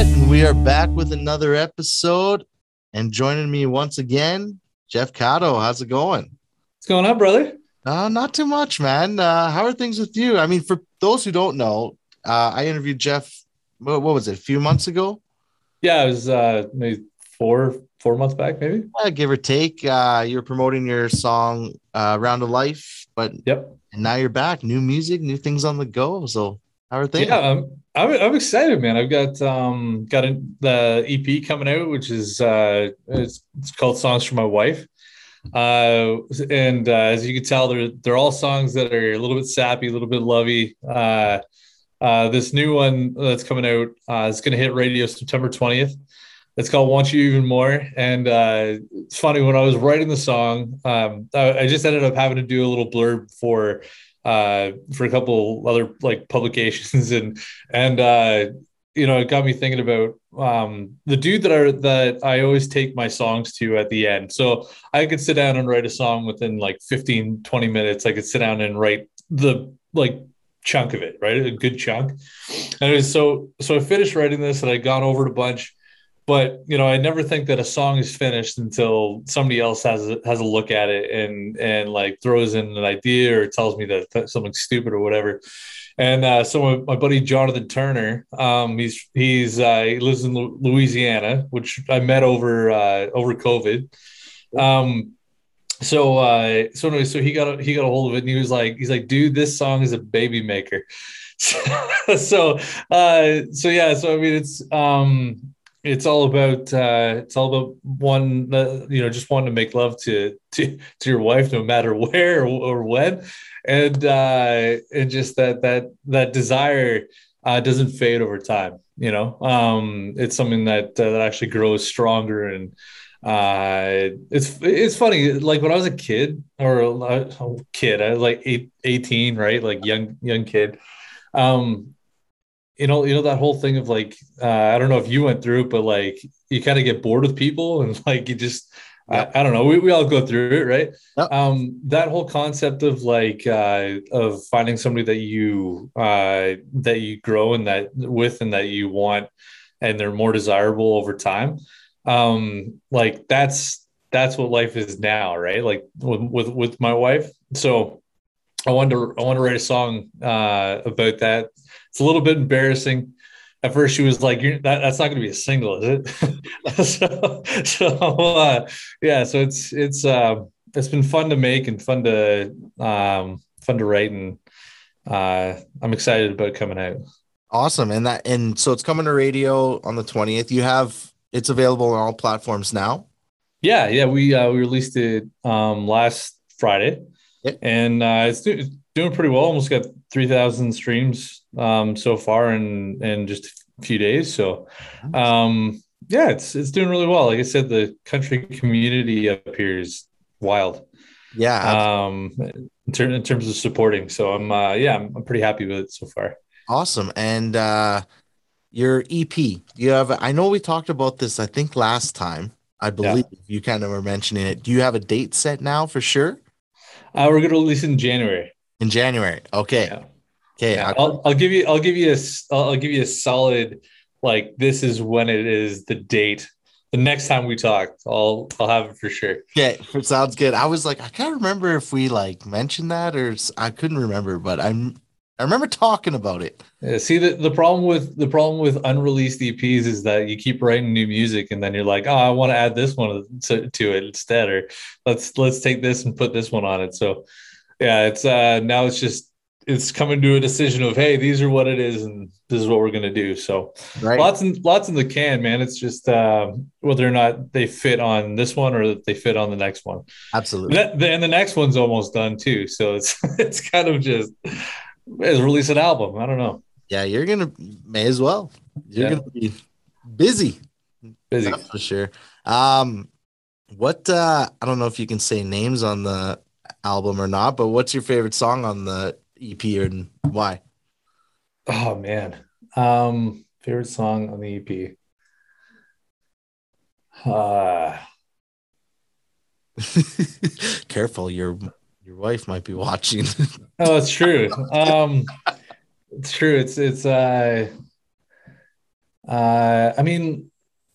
right, and we are back with another episode. And joining me once again, Jeff Catto. How's it going? What's going on, brother? Uh, not too much, man. Uh, how are things with you? I mean, for those who don't know, uh, I interviewed Jeff. What, what was it? A few months ago? Yeah, it was uh, maybe four four months back, maybe. Uh, give or take. Uh, you're promoting your song uh, "Round of Life," but Yep. and now you're back. New music, new things on the go. So how are things? Yeah, I'm, I'm I'm excited, man. I've got um got a, the EP coming out, which is uh it's, it's called "Songs for My Wife." Uh, and uh, as you can tell, they're they're all songs that are a little bit sappy, a little bit lovey. Uh, uh, this new one that's coming out uh, is going to hit radio September twentieth. It's called "Want You Even More," and uh, it's funny when I was writing the song, um, I, I just ended up having to do a little blurb for uh, for a couple other like publications, and and uh, you know it got me thinking about um, the dude that I that I always take my songs to at the end. So I could sit down and write a song within like 15, 20 minutes. I could sit down and write the like chunk of it, right? A good chunk. And it was so so I finished writing this and I got over to bunch. But you know, I never think that a song is finished until somebody else has a, has a look at it and and like throws in an idea or tells me that something stupid or whatever. And uh, so my, my buddy Jonathan Turner, um, he's he's uh, he lives in Louisiana, which I met over uh, over COVID. Um, so uh, so anyway, so he got a, he got a hold of it and he was like he's like, dude, this song is a baby maker. so uh, so yeah, so I mean it's um it's all about uh it's all about one uh, you know just wanting to make love to to to your wife no matter where or, when. And uh and just that that that desire uh doesn't fade over time you know? Um it's something that uh, that actually grows stronger and uh it's it's funny like when i was a kid or a a kid i was like eight, 18 right? Like young young kid. Um you know you know that whole thing of like uh, i don't know if you went through it but like you kind of get bored with people and like you just Yep. I, I don't know we, we all go through it right Yep. um that whole concept of like uh of finding somebody that you uh that you grow and that with and that you want and they're more desirable over time um like that's that's what life is now right like with with, with my wife so i wanted to i want to write a song uh about that it's a little bit embarrassing. At first, she was like, You're, that, "That's not going to be a single, is it?" so, so uh, yeah, so it's it's uh, it's been fun to make and fun to um, fun to write, and uh, I'm excited about coming out. Awesome. And that and so it's coming to radio on the 20th. You have it's available on all platforms now. Yeah, yeah, we uh, we released it um, last Friday, Yep. and uh, it's, do, it's doing pretty well. Almost got three thousand streams um, so far in in just a few days. So, um, yeah, it's it's doing really well. Like I said, the country community up here is wild. Yeah. Um, in, ter- in terms of supporting, so I'm uh, yeah, I'm, I'm pretty happy with it so far. awesome. And uh your EP, you have I know we talked about this, I think last time. I believe you kind of were mentioning it. Do you have a date set now for sure? Uh, we're gonna release in January. In January. Okay. Yeah. Okay. Yeah, I'll, I'll give you I'll give you a I'll I'll give you a solid like this is when it is the date. The next time we talk, I'll I'll have it for sure. Okay, it sounds good. I was like, I can't remember if we like mentioned that or I couldn't remember, but I'm I remember talking about it. Yeah, see the, the problem with the problem with unreleased EPs is that you keep writing new music and then you're like, oh, I want to add this one to, to it instead, or let's let's take this and put this one on it. So yeah, it's uh now it's just it's coming to a decision of hey, these are what it is and this is what we're gonna do. So Right. lots and lots in the can, man. It's just um, whether or not they fit on this one or that they fit on the next one. Absolutely. That, and the next one's almost done too. So it's it's kind of just it's release an album. I don't know. Yeah, you're gonna may as well. You're Yeah. gonna be busy. Busy. That's for sure. Um what uh I don't know if you can say names on the album or not, but what's your favorite song on the EP and why? Oh man. Um favorite song on the EP. Uh Careful, your your wife might be watching. oh it's true. Um it's true. It's it's uh Uh, I mean,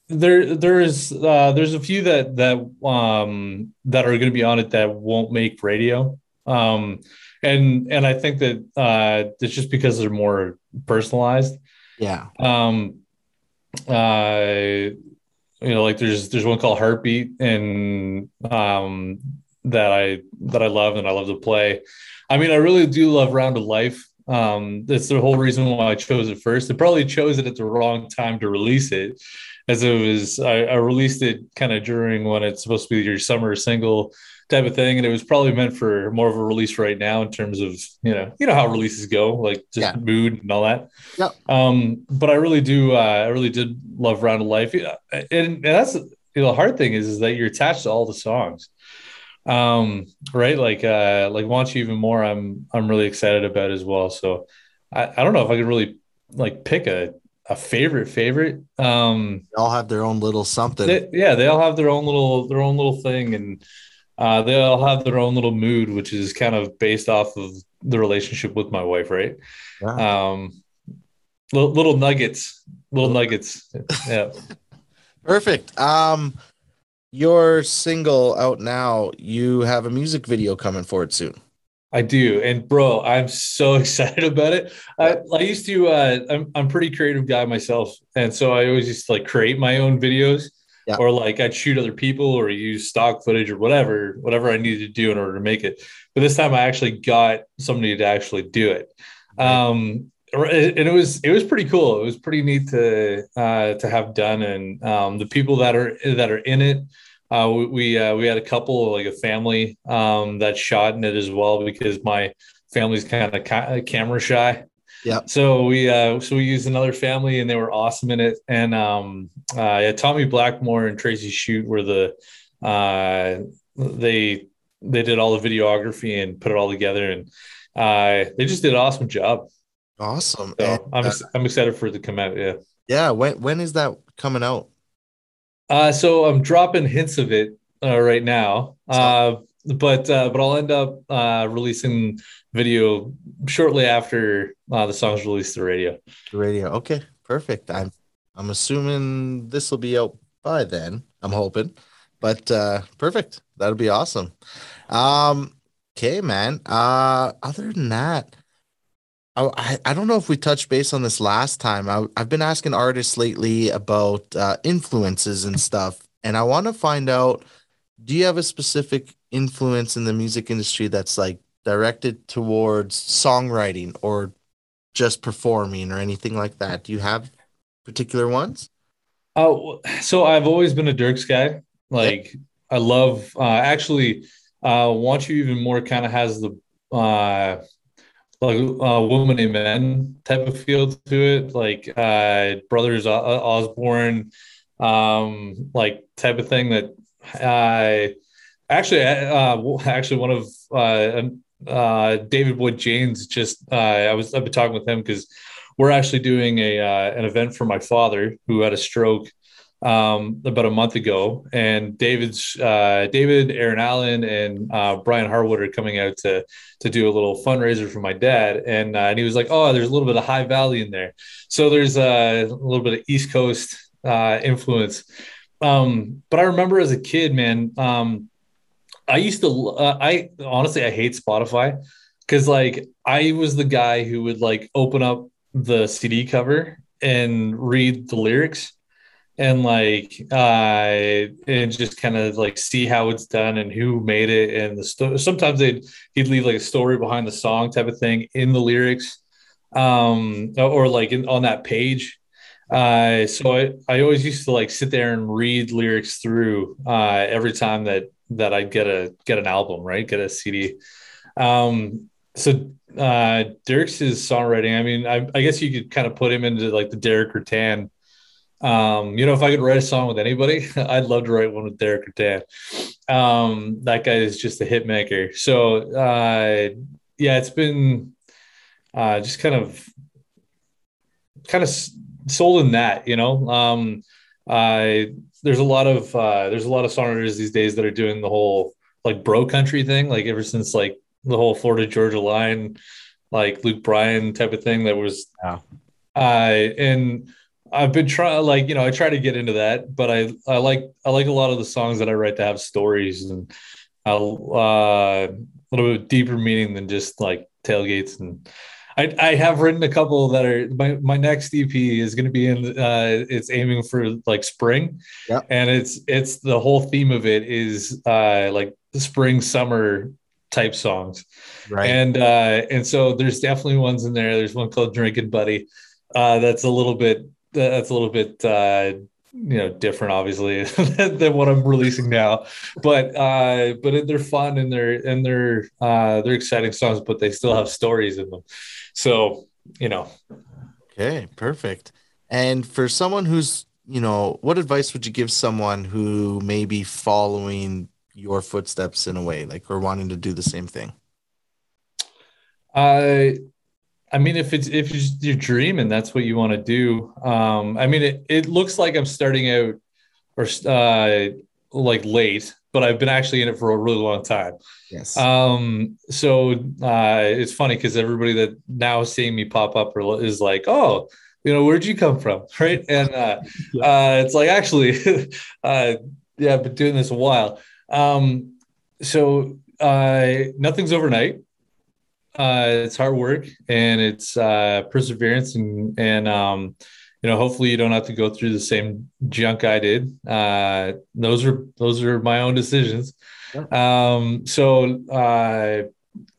there there's uh, there's a few that that um that are going to be on it that won't make radio. Um, and and I think that uh, it's just because they're more personalized. Yeah. Um, uh, you know, like there's there's one called Heartbeat, and um, that I that I love and I love to play. I mean, I really do love Round of Life. Um, that's the whole reason why I chose it first. I probably chose it at the wrong time to release it, as it was I, I released it kind of during when it's supposed to be your summer single type of thing, and it was probably meant for more of a release right now in terms of you know you know how releases go, like just yeah. mood and all that. Yeah. Um, but I really do. Uh, I really did love Round of Life, and, and that's you know, the hard thing is is that you're attached to all the songs um right? Like uh like want you even more i'm i'm really excited about as well. So i, I don't know if i could really like pick a a favorite favorite um they all have their own little something. They, yeah they all have their own little their own little thing. And uh they all have their own little mood which is kind of based off of the relationship with my wife right? Yeah. um little, little nuggets little nuggets. Yeah. Perfect. Um your single out now, you have a music video coming for it soon. I do, and bro, I'm so excited about it. I, I used to, uh, I'm I'm pretty creative guy myself, and so I always used to like create my own videos, yeah. or like I'd shoot other people or use stock footage or whatever, whatever I needed to do in order to make it. But this time, I actually got somebody to actually do it. Um, and it was it was pretty cool. It was pretty neat to uh, to have done, and um, the people that are that are in it uh, we we, uh, we had a couple like a family um, that shot in it as well because my family's kind of ca- camera shy. Yeah. So we uh, so we used another family and they were awesome in it. And um, uh, yeah, Tommy Blackmore and Tracy Shoot were the uh, they they did all the videography and put it all together and uh, they just did an awesome job. Awesome. So and, I'm uh, I'm excited for it to come out. Yeah. Yeah. When when is that coming out? Uh, so I'm dropping hints of it uh, right now, uh, but uh, but I'll end up uh, releasing video shortly after uh, the song's released to the radio. The radio, okay, perfect. I'm I'm assuming this will be out by then. I'm hoping, but uh, perfect. That'll be awesome. Um, okay, man. Uh, other than that, I, I don't know if we touched base on this last time. I, I've been asking artists lately about uh, influences and stuff, and I want to find out do you have a specific influence in the music industry that's like directed towards songwriting or just performing or anything like that? Do you have particular ones? Oh, so I've always been a Dierks guy. Like, yep. I love, uh, actually, uh, Want You Even More kind of has the, uh, like uh, woman and men type of feel to it, like uh, brothers Osborne, um, like type of thing that I uh, actually uh, actually one of uh, uh, David Wood James just uh, I was I've been talking with him because we're actually doing a uh, an event for my father who had a stroke um, about a month ago, and David's uh, David, Aaron Allen, and uh, Brian Harwood are coming out to to do a little fundraiser for my dad, and uh, and he was like, "Oh, there's a little bit of High Valley in there, so there's a little bit of East Coast uh, influence." Um, but I remember as a kid, man, um, I used to, uh, I honestly, I hate Spotify because like I was the guy who would like open up the CD cover and read the lyrics and like uh and just kind of like see how it's done and who made it and the sto- sometimes they'd he'd leave like a story behind the song type of thing in the lyrics um or like in, on that page. Uh so I, I always used to like sit there and read lyrics through uh every time that that I'd get a get an album right? Get a CD um so uh Dierks' songwriting. I mean I, I guess you could kind of put him into like the Derek Rutan um, you know, if I could write a song with anybody, I'd love to write one with Derek Rutan. Um, that guy is just a hit maker. So uh, yeah, it's been uh, just kind of kind of sold in that, you know. Um, I there's a lot of uh, there's a lot of songwriters these days that are doing the whole like bro country thing, like ever since like the whole Florida Georgia line, like Luke Bryan type of thing that was yeah. uh, and I've been trying, like you know, I try to get into that, but I I like I like a lot of the songs that I write to have stories and a uh, little bit deeper meaning than just like tailgates and. I, I have written a couple that are my, my next EP is going to be in uh it's aiming for like spring Yeah. and it's it's the whole theme of it is uh like spring summer type songs Right. and uh and so there's definitely ones in there there's one called drinking buddy uh that's a little bit that's a little bit uh you know different obviously than what i'm releasing now but uh but they're fun and they're and they're uh they're exciting songs but they still have stories in them so you know Okay, perfect. And for someone who's, you know, what advice would you give someone who may be following your footsteps in a way, like or wanting to do the same thing? uh I mean, if it's if it's your dream and that's what you want to do, um, I mean, it, it looks like I'm starting out or uh, like late, but I've been actually in it for a really long time. Yes. Um, so uh, it's funny because everybody that now seeing me pop up is like, oh, you know, where'd you come from, right? And uh, uh, it's like actually, uh, yeah, I've been doing this a while. Um, so uh, nothing's overnight uh, it's hard work and it's uh, perseverance and and um, you know hopefully you don't have to go through the same junk I did. Uh, those are those are my own decisions. Um, so uh,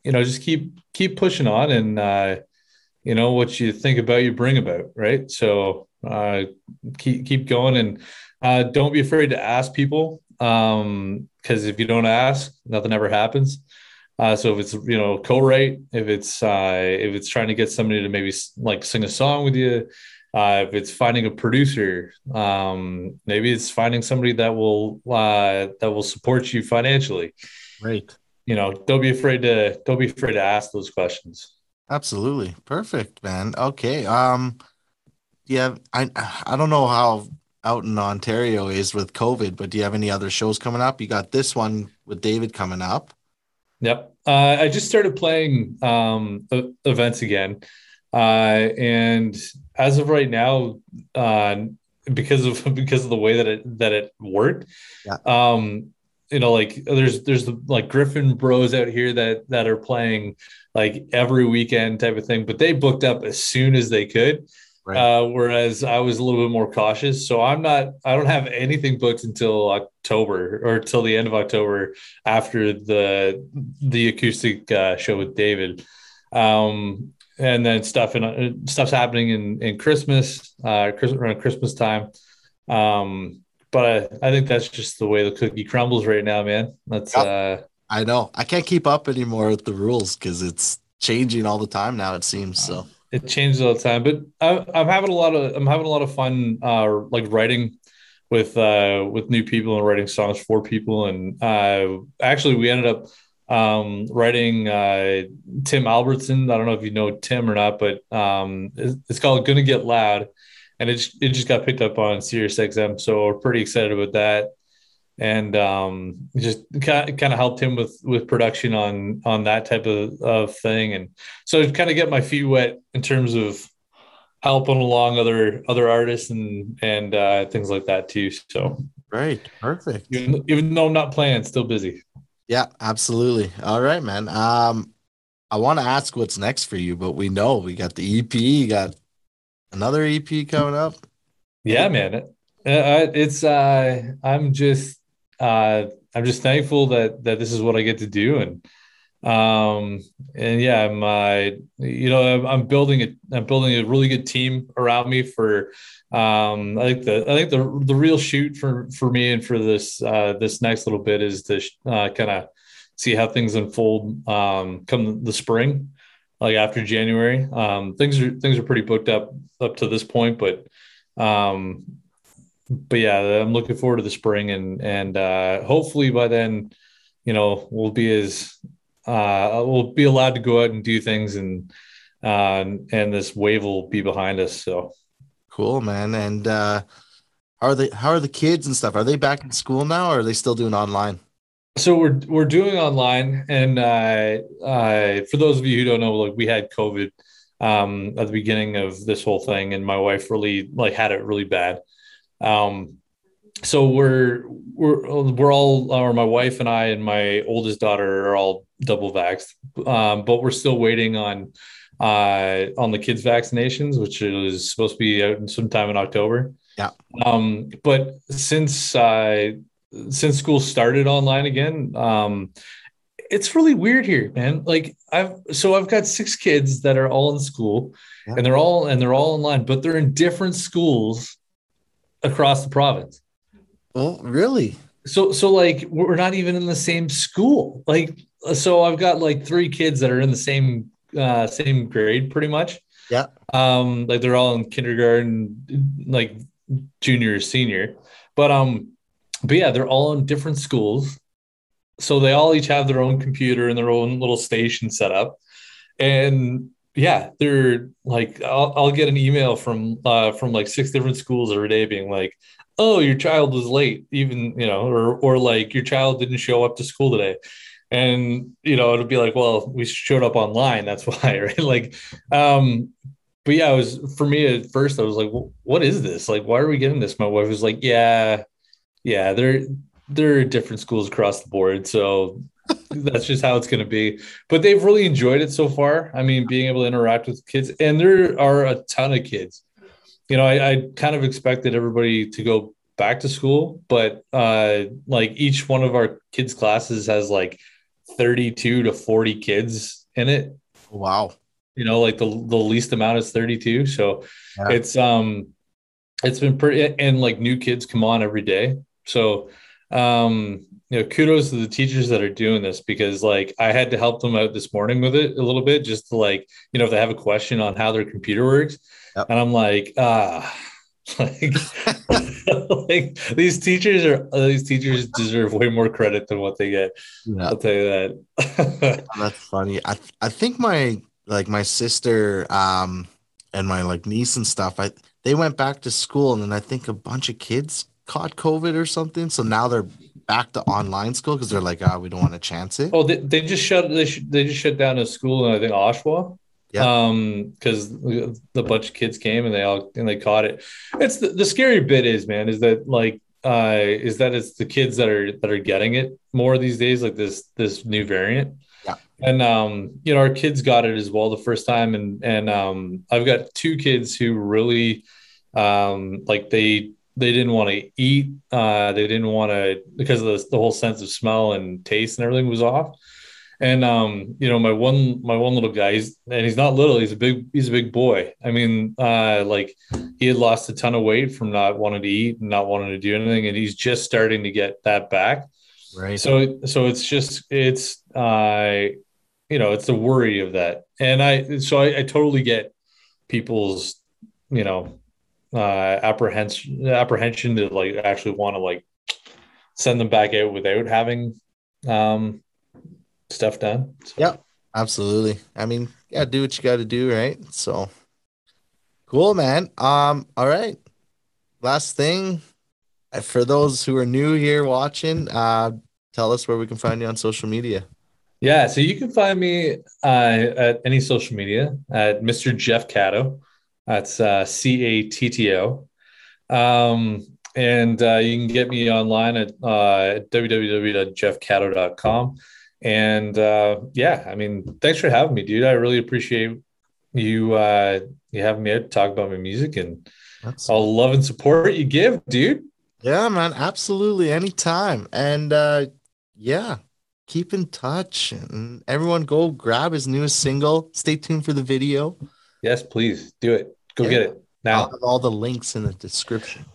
you know just keep keep pushing on and uh, you know what you think about you bring about right. So uh, keep keep going and uh, don't be afraid to ask people um because if you don't ask nothing ever happens uh, so if it's you know co-write, if it's uh, if it's trying to get somebody to maybe like sing a song with you, uh, if it's finding a producer, um, maybe it's finding somebody that will uh, that will support you financially. Right. You know, don't be afraid to don't be afraid to ask those questions. Absolutely. Perfect, man. Okay. Um yeah, I I don't know how out in Ontario is with COVID, but do you have any other shows coming up? You got this one with David coming up. Yep. Uh, I just started playing um, events again. Uh, and as of right now, uh, because of because of the way that it that it worked, yeah. um, you know, like there's there's the like Griffin Bros out here that that are playing like every weekend type of thing, but they booked up as soon as they could. Right. Uh, whereas I was a little bit more cautious. So I'm not, I don't have anything booked until October or till the end of October after the the acoustic uh, show with David. Um, and then stuff and uh, stuff's happening in in Christmas, uh, Christmas around Christmas time. Um, but I, I think that's just the way the cookie crumbles right now, man. That's yep. uh, I know I can't keep up anymore with the rules because it's changing all the time now. It seems so it changes all the time but I, i'm having a lot of i'm having a lot of fun uh like writing with uh with new people and writing songs for people. And uh actually we ended up um writing uh tim albertson. I don't know if you know tim or not but um it's, it's called gonna get loud. And it, it just got picked up on Sirius XM, so we're pretty excited about that and um, just kind of, helped him with with production on on that type of, of thing. And so kind of get my feet wet in terms of helping along other other artists and and uh, things like that too. So right perfect. even, even though i'm not playing still busy. Yeah absolutely. All right man. Um i want to ask what's next for you but we know we got the ep you got another ep coming up. Yeah man. Uh, it's uh i'm just uh, I'm just thankful that that this is what I get to do, and um, and yeah, I'm you know I'm, I'm building a I'm building a really good team around me for um, I think the I think the the real shoot for for me and for this uh, this next little bit is to uh, kind of see how things unfold um, come the spring, like after January. Um, things are things are pretty booked up up to this point, but um, but yeah, I'm looking forward to the spring and and uh, hopefully by then, you know, we'll be as uh, we'll be allowed to go out and do things and uh, and this wave will be behind us. So cool, man. And uh, how are they? How are the kids and stuff? Are they back in school now, or are they still doing online? So we're we're doing online, and uh, uh, for those of you who don't know, like we had COVID um, at the beginning of this whole thing, and my wife really like had it really bad. Um, so we're we're we're all, or my wife and I and my oldest daughter are all double vaxxed, um, but we're still waiting on uh, on the kids' vaccinations, which is supposed to be out sometime in October. Yeah. Um, but since uh, since school started online again, um, it's really weird here, man. Like I've so I've got six kids that are all in school, yeah. and they're all and they're all online, but they're in different schools across the province. Oh, really? So so like we're not even in the same school. Like so I've got like three kids that are in the same uh same grade pretty much. Yeah. Um like they're all in kindergarten like junior senior. But um but yeah, they're all in different schools so they all each have their own computer and their own little station set up and yeah they're like I'll, I'll get an email from uh, from like six different schools every day being like oh your child was late even you know or or like your child didn't show up to school today. And you know it'll be like well we showed up online that's why right? Like um but yeah it was for me at first i was like what is this? Like why are we getting this? My wife was like yeah yeah they're there are different schools across the board, so that's just how it's going to be. But they've really enjoyed it so far. I mean, being able to interact with kids, and there are a ton of kids. You know, I, I kind of expected everybody to go back to school, but uh, like each one of our kids' classes has like 32 to 40 kids in it. Wow. You know, like the, the least amount is 32. So yeah. it's um it's been pretty and like new kids come on every day. So um you know kudos to the teachers that are doing this because like i had to help them out this morning with it a little bit just to like you know if they have a question on how their computer works. Yep. and i'm like ah. Like, like these teachers are these teachers deserve way more credit than what they get. Yeah. i'll tell you that. That's funny. I i think my like my sister um and my like niece and stuff i they went back to school and then i think a bunch of kids caught COVID or something. So now they're back to online school because they're like, ah, oh, we don't want to chance it. Oh, they, they just shut they, sh- they just shut down a school in I think Oshawa. Yeah. Um, because the bunch of kids came and they all and they caught it. It's the, the scary bit is, man, is that like uh is that it's the kids that are that are getting it more these days, like this this new variant. Yeah. And um, you know, our kids got it as well the first time, and and um, I've got two kids who really um like they they didn't want to eat. Uh, they didn't want to because the, the whole sense of smell and taste and everything was off. And um, you know, my one my one little guy, he's and he's not little, he's a big he's a big boy. I mean, uh, like he had lost a ton of weight from not wanting to eat and not wanting to do anything, and he's just starting to get that back. Right. So so it's just it's uh you know, it's the worry of that. And I so I, I totally get people's, you know, uh, apprehension apprehension to like actually want to like send them back out without having um, stuff done. So. Yeah, absolutely. I mean, yeah, do what you got to do, right? So cool, man. Um, all right. Last thing uh, for those who are new here watching, uh, tell us where we can find you on social media. Yeah, so you can find me uh, at any social media at Mr. Jeff Catto. That's uh, C A T T O. Um, and uh, you can get me online at uh, www.jeffcatto.com. And uh, yeah, I mean, thanks for having me, dude. I really appreciate you uh, you having me out to talk about my music and That's all the love and support you give, dude. Yeah, man, absolutely, anytime. And uh, yeah, keep in touch and everyone go grab his newest single. Stay tuned for the video. Yes, please do it. Go yeah. get it now. I'll have all the links in the description.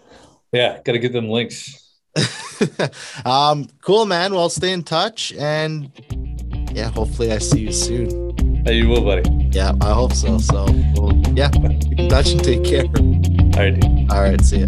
Yeah, got to get them links. um, cool, man. Well, stay in touch, and yeah, hopefully I see you soon. Hey, you will, buddy. Yeah, I hope so. So, well, yeah, keep in touch and take care. All right. All right. See ya.